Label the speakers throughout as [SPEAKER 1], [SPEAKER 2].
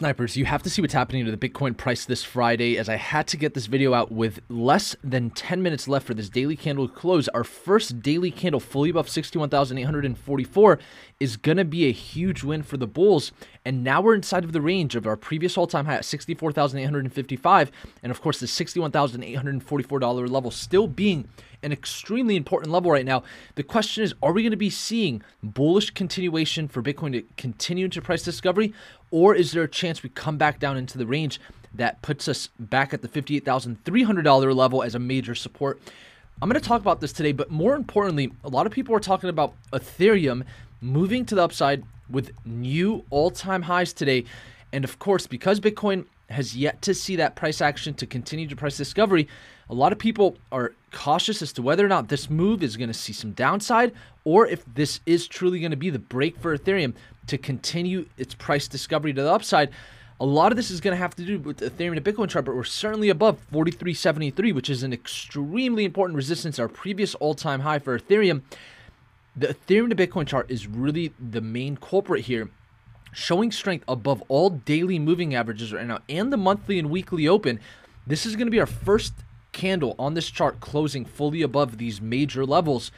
[SPEAKER 1] Snipers, you have to see what's happening to the Bitcoin price this Friday as I had to get this video out with less than 10 minutes left for this daily candle close. Our first daily candle fully above 61,844 is going to be a huge win for the bulls. And now we're inside of the range of our previous all-time high at 64,855 and of course the $61,844 level still being an extremely important level right now. The question is, are we going to be seeing bullish continuation for Bitcoin to continue into price discovery, or is there a chance we come back down into the range that puts us back at the $58,300 level as a major support? I'm going to talk about this today, but more importantly, a lot of people are talking about Ethereum moving to the upside with new all time highs today. And of course, because Bitcoin has yet to see that price action to continue to price discovery, a lot of people are cautious as to whether or not this move is going to see some downside or if this is truly going to be the break for Ethereum to continue its price discovery to the upside. A lot of this is going to have to do with the Ethereum to Bitcoin chart, but we're certainly above 4373, which is an extremely important resistance, our previous all-time high for Ethereum. The Ethereum to Bitcoin chart is really the main culprit here, showing strength above all daily moving averages right now and the monthly and weekly open. This is going to be our first candle on this chart closing fully above these major levels.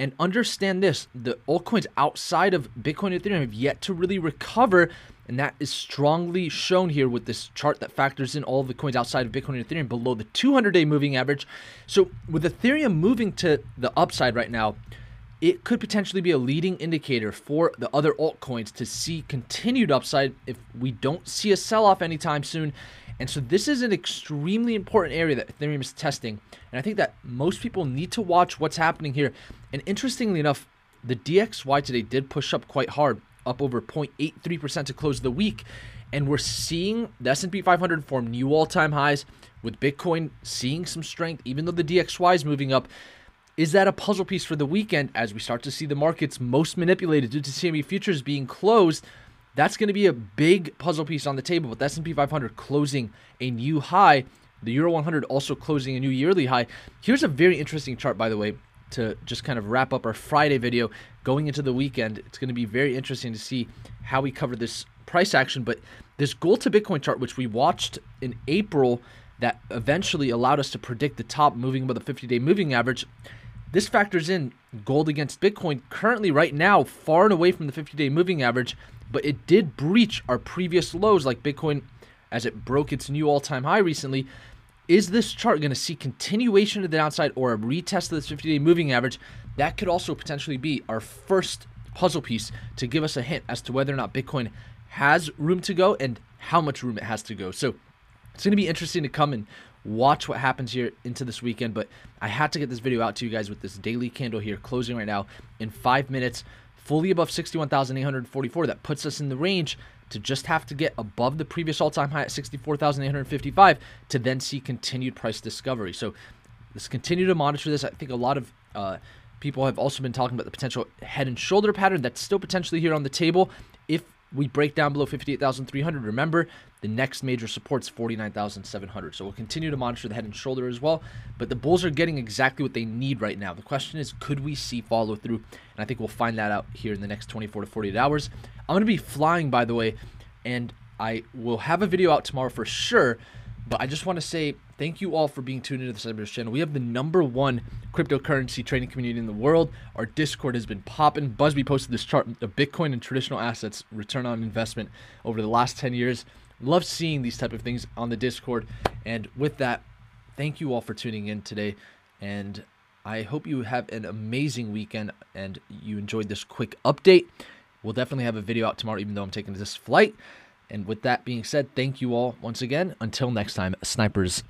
[SPEAKER 1] And understand this the altcoins outside of Bitcoin and Ethereum have yet to really recover. And that is strongly shown here with this chart that factors in all of the coins outside of Bitcoin and Ethereum below the 200 day moving average. So, with Ethereum moving to the upside right now, it could potentially be a leading indicator for the other altcoins to see continued upside if we don't see a sell off anytime soon. And so this is an extremely important area that Ethereum is testing. And I think that most people need to watch what's happening here. And interestingly enough, the DXY today did push up quite hard, up over 0.83% to close the week. And we're seeing the S&P 500 form new all-time highs with Bitcoin seeing some strength, even though the DXY is moving up. Is that a puzzle piece for the weekend as we start to see the markets most manipulated due to CME futures being closed? That's going to be a big puzzle piece on the table with S&P 500 closing a new high, the Euro 100 also closing a new yearly high. Here's a very interesting chart, by the way, to just kind of wrap up our Friday video going into the weekend. It's going to be very interesting to see how we cover this price action. But this gold to Bitcoin chart, which we watched in April, that eventually allowed us to predict the top moving above the 50 day moving average. This factors in gold against Bitcoin currently, right now, far and away from the 50 day moving average but it did breach our previous lows like Bitcoin as it broke its new all-time high recently. Is this chart going to see continuation to the downside or a retest of this 50-day moving average? That could also potentially be our first puzzle piece to give us a hint as to whether or not Bitcoin has room to go and how much room it has to go. So it's going to be interesting to come and watch what happens here into this weekend. But I had to get this video out to you guys with this daily candle here closing right now in five minutes fully above 61,844. That puts us in the range to just have to get above the previous all-time high at 64,855 to then see continued price discovery. So let's continue to monitor this. I think a lot of uh, people have also been talking about the potential head and shoulder pattern that's still potentially here on the table. If we break down below 58,300. Remember, the next major support's 49,700. So we'll continue to monitor the head and shoulder as well. But the Bulls are getting exactly what they need right now. The question is, could we see follow through? And I think we'll find that out here in the next 24 to 48 hours. I'm going to be flying, by the way, and I will have a video out tomorrow for sure. But I just want to say thank you all for being tuned into the Snipers channel. We have the number one cryptocurrency trading community in the world. Our Discord has been popping. Busby posted this chart of Bitcoin and traditional assets return on investment over the last 10 years. Love seeing these type of things on the Discord. And with that, thank you all for tuning in today. And I hope you have an amazing weekend and you enjoyed this quick update. We'll definitely have a video out tomorrow, even though I'm taking this flight. And with that being said, thank you all once again. Until next time, snipers